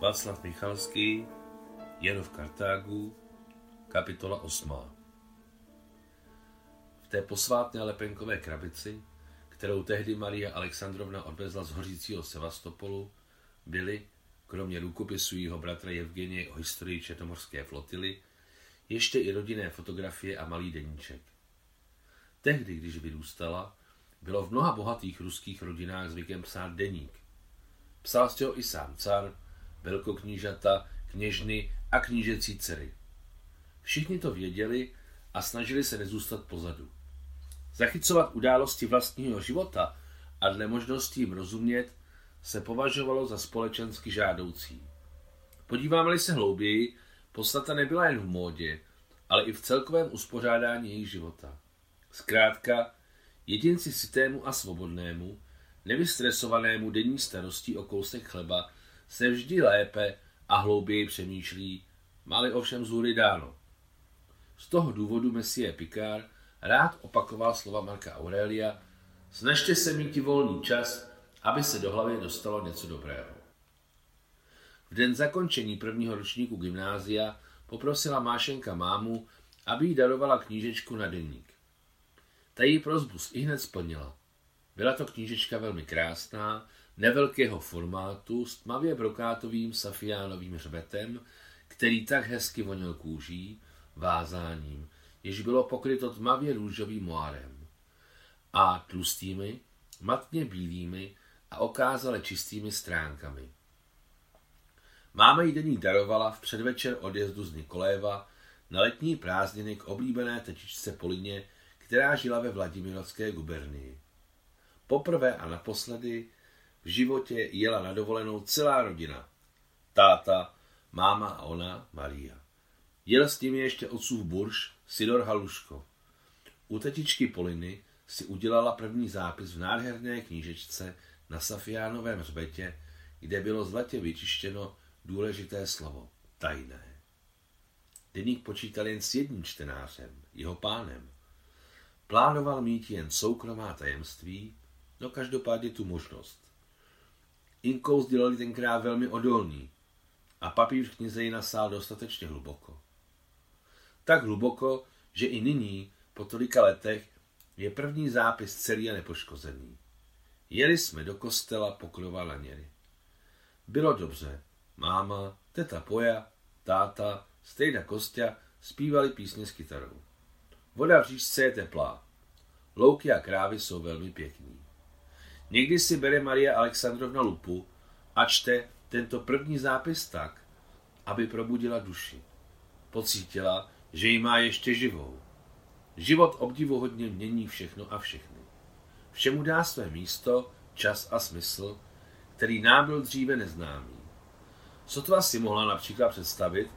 Václav Michalský, Jeno v Kartágu, kapitola 8. V té posvátné lepenkové krabici, kterou tehdy Maria Alexandrovna odvezla z hořícího Sevastopolu, byly, kromě rukopisu jeho bratra Evgenie o historii Černomorské flotily, ještě i rodinné fotografie a malý deníček. Tehdy, když vyrůstala, bylo v mnoha bohatých ruských rodinách zvykem psát deník. Psal z ho i sám car, velkoknížata, kněžny a knížecí dcery. Všichni to věděli a snažili se nezůstat pozadu. Zachycovat události vlastního života a dle možností jim rozumět se považovalo za společensky žádoucí. Podíváme-li se hlouběji, podstata nebyla jen v módě, ale i v celkovém uspořádání jejich života. Zkrátka, jedinci systému a svobodnému, nevystresovanému denní starostí o kousek chleba, se vždy lépe a hlouběji přemýšlí, máli ovšem zůry dáno. Z toho důvodu Messie Picard rád opakoval slova Marka Aurelia, snažte se mít volný čas, aby se do hlavy dostalo něco dobrého. V den zakončení prvního ročníku gymnázia poprosila Mášenka mámu, aby jí darovala knížečku na denník. Ta její prozbu i hned splnila. Byla to knížečka velmi krásná, nevelkého formátu s tmavě brokátovým safiánovým hřbetem, který tak hezky vonil kůží, vázáním, jež bylo pokryto tmavě růžovým moárem a tlustými, matně bílými a okázale čistými stránkami. Máma jí denní darovala v předvečer odjezdu z Nikoléva na letní prázdniny k oblíbené tečičce Polině, která žila ve Vladimirovské gubernii. Poprvé a naposledy v životě jela na dovolenou celá rodina. Táta, máma a ona, Maria. Jel s nimi ještě otcův burš, Sidor Haluško. U tetičky Poliny si udělala první zápis v nádherné knížečce na Safiánovém hřbetě, kde bylo zlatě vyčištěno důležité slovo tajné. Deník počítal jen s jedním čtenářem, jeho pánem. Plánoval mít jen soukromá tajemství, no každopádně tu možnost. Inkous dělali tenkrát velmi odolný a papír v knize ji nasál dostatečně hluboko. Tak hluboko, že i nyní, po tolika letech, je první zápis celý a nepoškozený. Jeli jsme do kostela pokrova Laněry. Bylo dobře. Máma, teta Poja, táta, Stejda Kostя zpívali písně s kytarou. Voda v říčce je teplá. Louky a krávy jsou velmi pěkný. Někdy si bere Maria Alexandrovna lupu a čte tento první zápis tak, aby probudila duši. Pocítila, že ji má ještě živou. Život obdivuhodně mění všechno a všechny. Všemu dá své místo, čas a smysl, který nám byl dříve neznámý. Sotva si mohla například představit,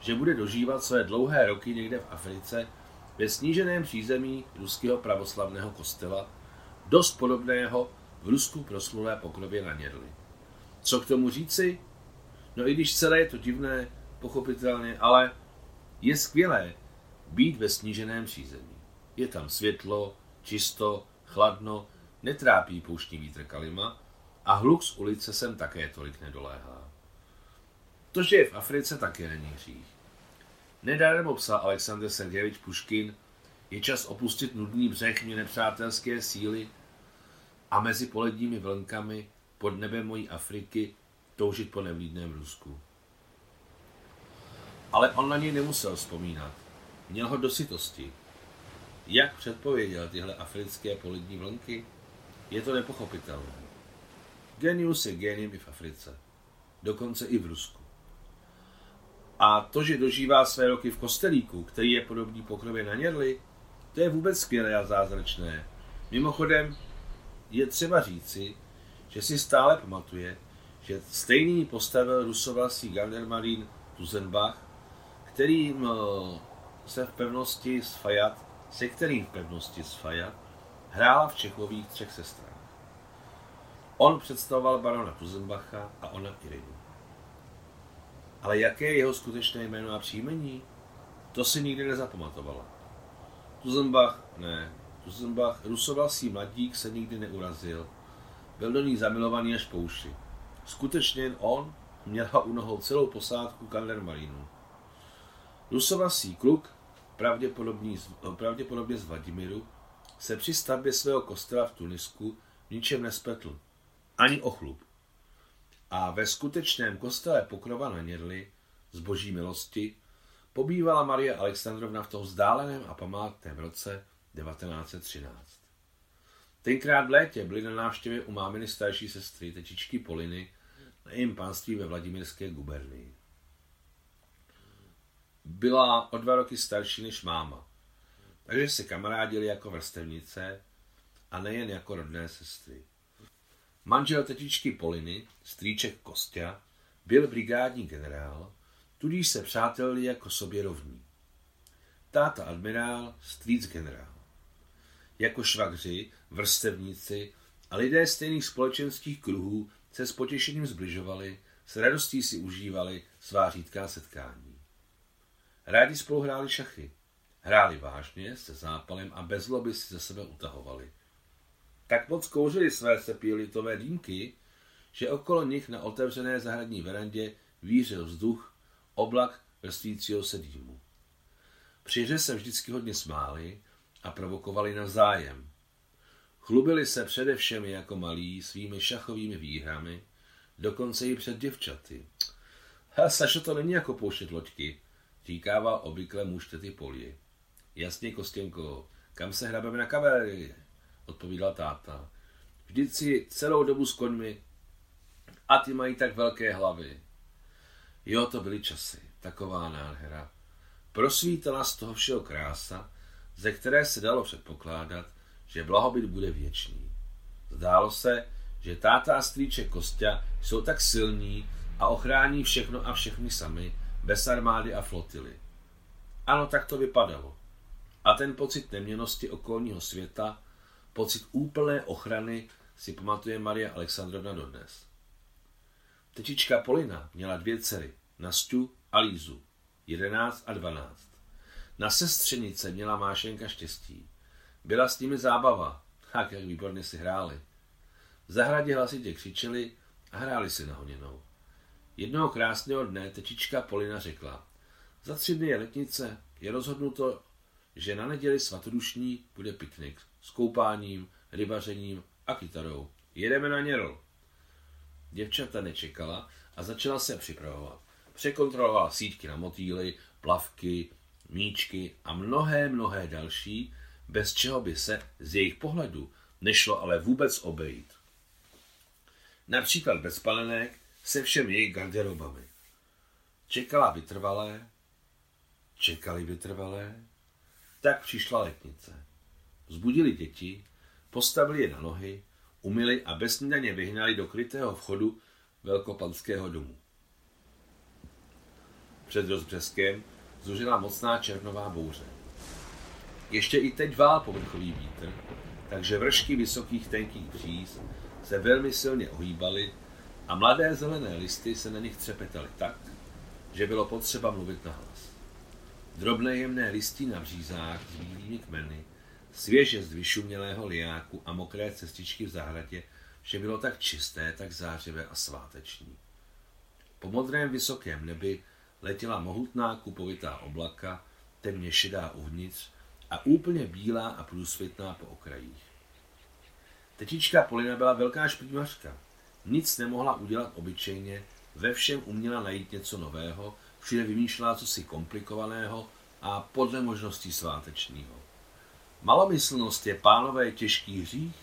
že bude dožívat své dlouhé roky někde v Africe ve sníženém přízemí ruského pravoslavného kostela, dost podobného v Rusku proslulé pokrově na Něrli. Co k tomu říci? No i když celé je to divné, pochopitelně, ale je skvělé být ve sníženém přízemí. Je tam světlo, čisto, chladno, netrápí pouštní vítr kalima a hluk z ulice sem také tolik nedoléhá. To, že je v Africe, také není hřích. Nedarmo psal Aleksandr Sergejevič Puškin, je čas opustit nudný břeh mě nepřátelské síly a mezi poledními vlnkami pod nebem mojí Afriky toužit po nevlídném Rusku. Ale on na něj nemusel vzpomínat. Měl ho do sytosti. Jak předpověděl tyhle africké polední vlnky? Je to nepochopitelné. Genius je geniem i v Africe. Dokonce i v Rusku. A to, že dožívá své roky v kostelíku, který je podobný pokrově na Něrli, to je vůbec skvělé a zázračné. Mimochodem, je třeba říci, že si stále pamatuje, že stejný postavil rusovlasý Gendarmarín Tuzenbach, kterým eh, se v pevnosti z Fajat, se kterým v pevnosti z Fajat hrála v Čechových třech sestrách. On představoval barona Tuzenbacha a ona Irinu. Ale jaké je jeho skutečné jméno a příjmení? To si nikdy nezapamatovala. Tuzenbach ne. Tuzenbach, rusovlasý mladík, se nikdy neurazil. Byl do ní zamilovaný až po uši. Skutečně jen on? měla u nohou celou posádku Kandermarinu. Rusovasý kluk, pravděpodobně z Vladimiru, se při stavbě svého kostela v Tunisku ničem nespetl. Ani ochlup. A ve skutečném kostele Pokrova na Něrli, z boží milosti, pobývala Marie Alexandrovna v tom vzdáleném a památném roce 1913. Tenkrát v létě byly na návštěvě u máminy starší sestry, tečičky Poliny, na jejím pánství ve Vladimirské gubernii. Byla o dva roky starší než máma, takže se kamarádili jako vrstevnice a nejen jako rodné sestry. Manžel tetičky Poliny, strýček Kostya, byl brigádní generál, tudíž se přátelili jako sobě rovní. Táta admirál, strýc generál. Jako švagři, vrstevníci a lidé stejných společenských kruhů se s potěšením zbližovali, s radostí si užívali svá řídká setkání. Rádi spolu hráli šachy. Hráli vážně, se zápalem a bez zloby si ze sebe utahovali. Tak moc kouřili své sepilitové dýmky, že okolo nich na otevřené zahradní verandě vířil vzduch, oblak vrstvícího se dýmu. Při hře se vždycky hodně smáli a provokovali navzájem. Chlubili se především jako malí svými šachovými výhrami, dokonce i před děvčaty. Ha, Sašo, to není jako pouštět loďky, říkával obvykle muž tety Poli. Jasně, Kostěnko, kam se hrabeme na kavalerii? odpovídal táta. Vždyť si celou dobu s koňmi a ty mají tak velké hlavy. Jo, to byly časy, taková nádhera. Prosvítala z toho všeho krása, ze které se dalo předpokládat, že blahobyt bude věčný. Zdálo se, že táta a strýček Kostya jsou tak silní a ochrání všechno a všechny sami, bez armády a flotily. Ano, tak to vypadalo. A ten pocit neměnosti okolního světa, pocit úplné ochrany si pamatuje Maria Alexandrovna dodnes. Tečička Polina měla dvě dcery, Nastu a Lízu, 11 a 12. Na sestřenice měla Mášenka štěstí. Byla s nimi zábava, tak jak výborně si hráli. V zahradě hlasitě křičeli a hráli si na honěnou. Jednoho krásného dne tečička Polina řekla, za tři dny je letnice, je rozhodnuto, že na neděli svatodušní bude piknik s koupáním, rybařením a kytarou. Jedeme na něrol. Děvčata nečekala a začala se připravovat. Překontrolovala síťky na motýly, plavky, míčky a mnohé, mnohé další, bez čeho by se z jejich pohledu nešlo ale vůbec obejít. Například bez palenek se všem jejich garderobami. Čekala vytrvalé, čekali vytrvalé, tak přišla letnice. Zbudili děti, postavili je na nohy, umili a bez snídaně vyhnali do krytého vchodu velkopanského domu. Před rozbřeskem zuřila mocná černová bouře. Ještě i teď vál povrchový vítr, takže vršky vysokých tenkých bříz se velmi silně ohýbaly a mladé zelené listy se na nich třepetaly tak, že bylo potřeba mluvit nahlas. Drobné jemné listí na břízách s bílými kmeny, svěže z vyšumělého liáku a mokré cestičky v zahradě, že bylo tak čisté, tak zářivé a sváteční. Po modrém vysokém nebi letěla mohutná kupovitá oblaka, temně šedá uvnitř a úplně bílá a průsvitná po okrajích. Tetička Polina byla velká špímařka. Nic nemohla udělat obyčejně, ve všem uměla najít něco nového, všude vymýšlela cosi komplikovaného a podle možností svátečního. Malomyslnost je pánové těžký hřích,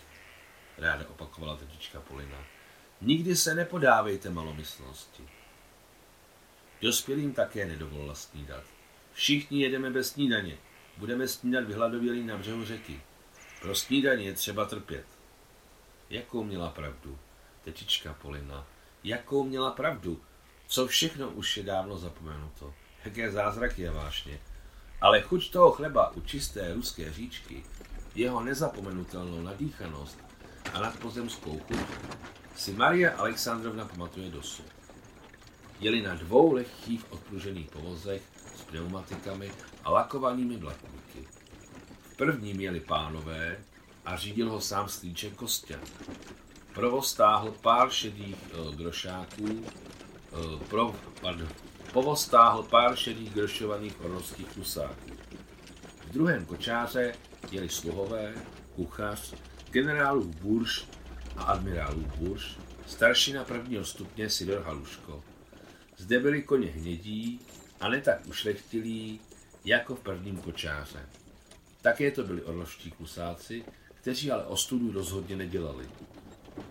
ráda opakovala tetička Polina. Nikdy se nepodávejte malomyslnosti. Dospělým také nedovolila snídat. Všichni jedeme bez snídaně. Budeme snídat vyhladovělí na břehu řeky. Pro snídaně je třeba trpět. Jakou měla pravdu? Tetička Polina. Jakou měla pravdu? Co všechno už je dávno zapomenuto. Jaké zázraky a vášně. Ale chuť toho chleba u čisté ruské říčky, jeho nezapomenutelnou nadýchanost a nadpozemskou chuť si Maria Alexandrovna pamatuje dosud. Jeli na dvou lehkých odpružených povozech s pneumatikami a lakovanými blatníky. V prvním jeli pánové a řídil ho sám slíček Kostě. Provoz stáhl pár šedých e, grošáků, e, pro, pardon, povoz stáhl pár šedých grošovaných orlovských kusáků. V druhém kočáře jeli sluhové, kuchař, generálů Burš a admirálů Burš, staršina prvního stupně Sidor Haluško. Zde byli koně hnědí a ne tak ušlechtilí, jako v prvním kočáře. Také to byli orlovští kusáci, kteří ale ostudu rozhodně nedělali.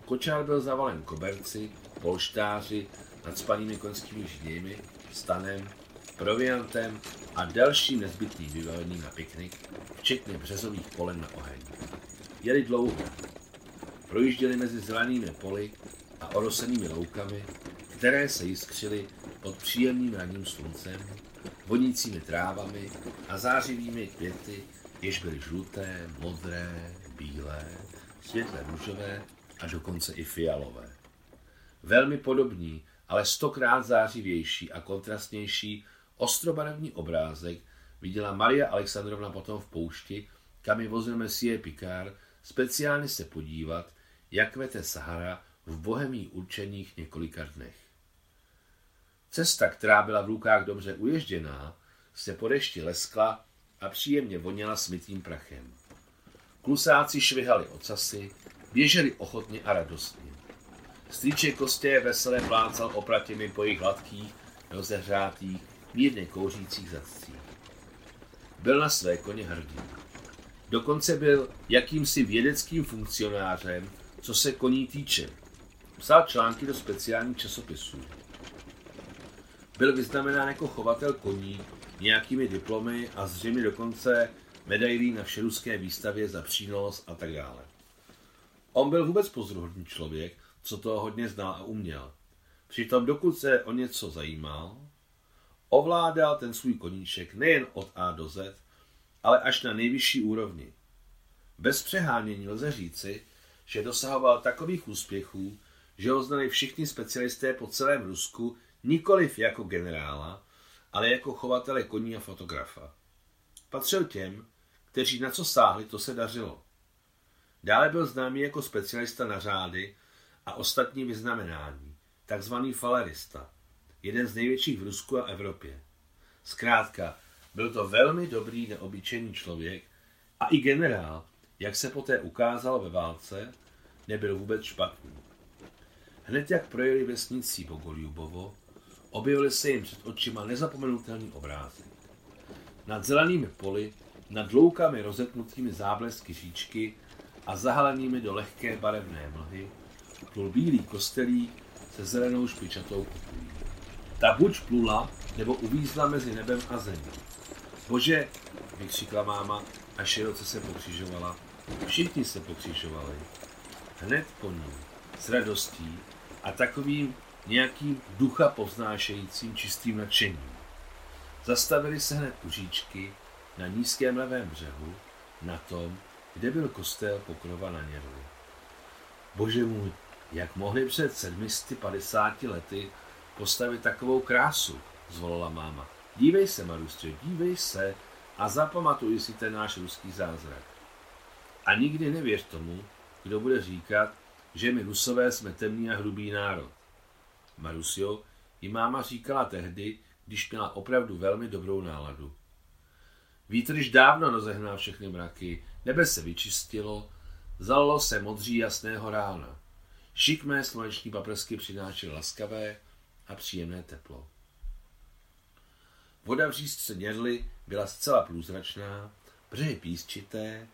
Kočár byl zavalen koberci, polštáři, nadspanými konskými žněmi, stanem, proviantem a dalším nezbytným vybavením na piknik, včetně březových polen na oheň. Jeli dlouho. Projížděli mezi zelenými poli a orosenými loukami, které se jiskřily pod příjemným ranním sluncem, vonícími trávami a zářivými květy, jež byly žluté, modré, bílé, světle růžové a dokonce i fialové. Velmi podobný, ale stokrát zářivější a kontrastnější ostrobarevný obrázek viděla Maria Alexandrovna potom v poušti, kam ji vozil Messie Picard speciálně se podívat, jak kvete Sahara v bohemí určených několika dnech. Cesta, která byla v lukách dobře uježděná, se po dešti leskla a příjemně voněla smytým prachem. Klusáci švihali ocasy, běželi ochotně a radostně. Strýček Kostě veselé plácal opratěmi po jejich hladkých, rozehřátých, mírně kouřících zadcích. Byl na své koně hrdý. Dokonce byl jakýmsi vědeckým funkcionářem, co se koní týče. Psal články do speciálních časopisů. Byl vyznamenán jako chovatel koní nějakými diplomy a zřejmě dokonce medailí na všeruské výstavě za přínos a tak dále. On byl vůbec pozoruhodný člověk, co toho hodně znal a uměl. Přitom dokud se o něco zajímal, ovládal ten svůj koníček nejen od A do Z, ale až na nejvyšší úrovni. Bez přehánění lze říci, že dosahoval takových úspěchů, že ho znali všichni specialisté po celém Rusku nikoliv jako generála, ale jako chovatele koní a fotografa. Patřil těm, kteří na co sáhli, to se dařilo. Dále byl známý jako specialista na řády a ostatní vyznamenání, takzvaný falerista, jeden z největších v Rusku a Evropě. Zkrátka, byl to velmi dobrý, neobyčejný člověk a i generál, jak se poté ukázal ve válce, nebyl vůbec špatný. Hned jak projeli vesnicí Bogoljubovo, objevily se jim před očima nezapomenutelný obrázek. Nad zelenými poli, nad loukami rozetnutými záblesky říčky a zahalenými do lehké barevné mlhy, plul bílý kostelík se zelenou špičatou kupulí. Ta buď plula, nebo uvízla mezi nebem a zemí. Bože, vykřikla máma a široce se pokřižovala. Všichni se pokřižovali. Hned po ní, s radostí a takovým nějakým ducha povznášejícím čistým nadšením. Zastavili se hned u říčky na nízkém levém břehu, na tom, kde byl kostel pokrova na Něrli. Bože můj, jak mohli před 750 lety postavit takovou krásu, zvolila máma. Dívej se, Marustře, dívej se a zapamatuj si ten náš ruský zázrak. A nikdy nevěř tomu, kdo bude říkat, že my Rusové jsme temný a hrubý národ. Marusio ji máma říkala tehdy, když měla opravdu velmi dobrou náladu. Vítr již dávno rozehnal všechny mraky, nebe se vyčistilo, zalilo se modří jasného rána. Šikmé sluneční paprsky přinášely laskavé a příjemné teplo. Voda v řízce Něrly byla zcela průzračná, břehy písčité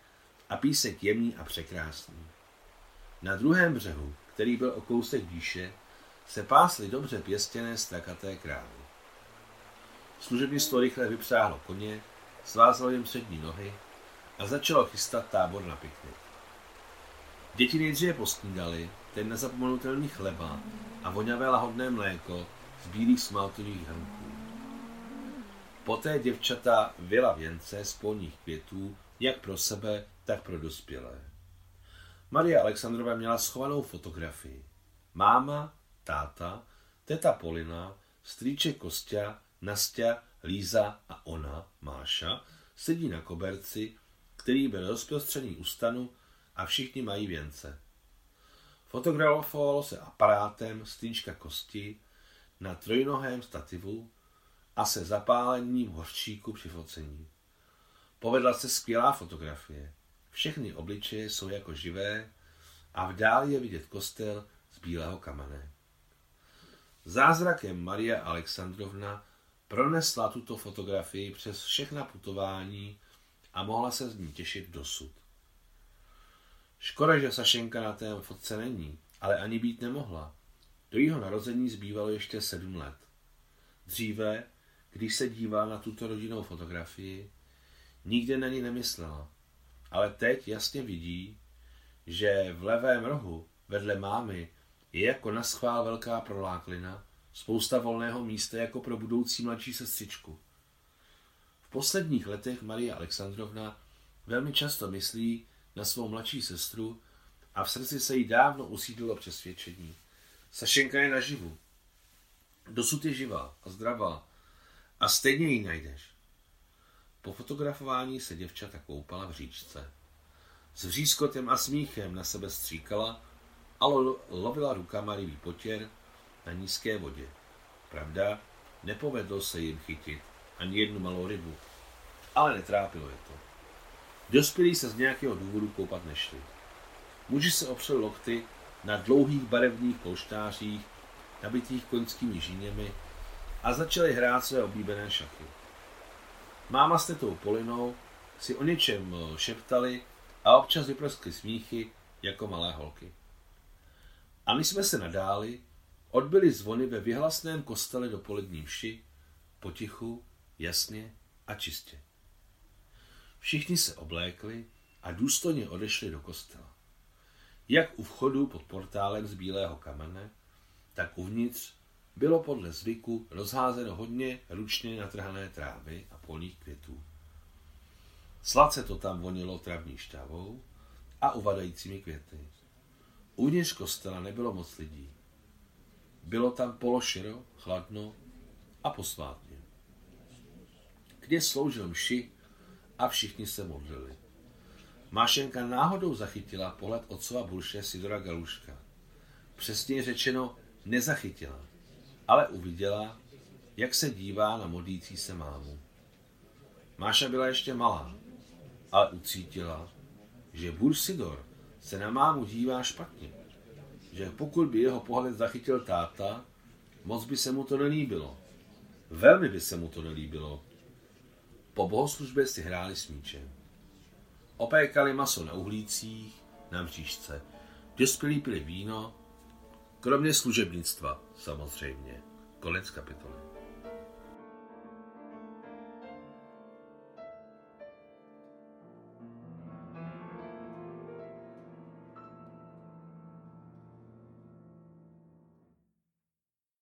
a písek jemný a překrásný. Na druhém břehu, který byl o kousek výše, se pásly dobře pěstěné strakaté krávy. Služebnictvo rychle vypřáhlo koně, svázalo jim přední nohy a začalo chystat tábor na piknik. Děti nejdříve posnídali ten nezapomenutelný chleba a voňavé lahodné mléko z bílých smaltových hrnků. Poté děvčata vyla věnce z polních květů, jak pro sebe, tak pro dospělé. Maria Alexandrova měla schovanou fotografii. Máma, táta, teta Polina, strýček Kostia, Nastia, Líza a ona, Máša, sedí na koberci, který byl rozprostřený u stanu a všichni mají věnce. Fotografovalo se aparátem strýčka Kosti, na trojnohém stativu a se zapálením hořčíku při focení. Povedla se skvělá fotografie. Všechny obličeje jsou jako živé a v dáli je vidět kostel z bílého kamene. Zázrakem Maria Alexandrovna pronesla tuto fotografii přes všechna putování a mohla se z ní těšit dosud. Škoda, že Sašenka na té fotce není, ale ani být nemohla. Do jeho narození zbývalo ještě sedm let. Dříve, když se dívá na tuto rodinnou fotografii, nikdy na ní nemyslela. Ale teď jasně vidí, že v levém rohu vedle mámy je jako na schvál velká proláklina, spousta volného místa jako pro budoucí mladší sestřičku. V posledních letech Marie Alexandrovna velmi často myslí na svou mladší sestru a v srdci se jí dávno usídlilo přesvědčení. Sašenka je naživu. Dosud je živá a zdravá a stejně ji najdeš. Po fotografování se děvčata koupala v říčce. S řízkotem a smíchem na sebe stříkala a lovila rukama rybí potěr na nízké vodě. Pravda, nepovedlo se jim chytit ani jednu malou rybu, ale netrápilo je to. Dospělí se z nějakého důvodu koupat nešli. Muži se opřeli lokty na dlouhých barevných polštářích, nabitých koňskými žíněmi a začali hrát své oblíbené šachy. Máma s tetou Polinou si o něčem eh, šeptali a občas vyprskly smíchy jako malé holky. A my jsme se nadáli, odbyli zvony ve vyhlasném kostele do polední vši, potichu, jasně a čistě. Všichni se oblékli a důstojně odešli do kostela. Jak u vchodu pod portálem z bílého kamene, tak uvnitř bylo podle zvyku rozházeno hodně ručně natrhané trávy a polních květů. Sladce to tam vonilo travní štavou a uvadajícími květy. Uvnitř kostela nebylo moc lidí. Bylo tam pološiro, chladno a posvátně. Kde sloužil mši a všichni se modlili. Mášenka náhodou zachytila pohled otcova bulše Sidora Galuška. Přesně řečeno nezachytila, ale uviděla, jak se dívá na modlící se mámu. Máša byla ještě malá, ale ucítila, že Bůh Sidor se na mámu dívá špatně. Že pokud by jeho pohled zachytil táta, moc by se mu to nelíbilo. Velmi by se mu to nelíbilo. Po bohoslužbě si hráli s míčem. Opékali maso na uhlících, na mřížce. Dospělí pili víno, kromě služebnictva, samozřejmě. Konec kapitoly.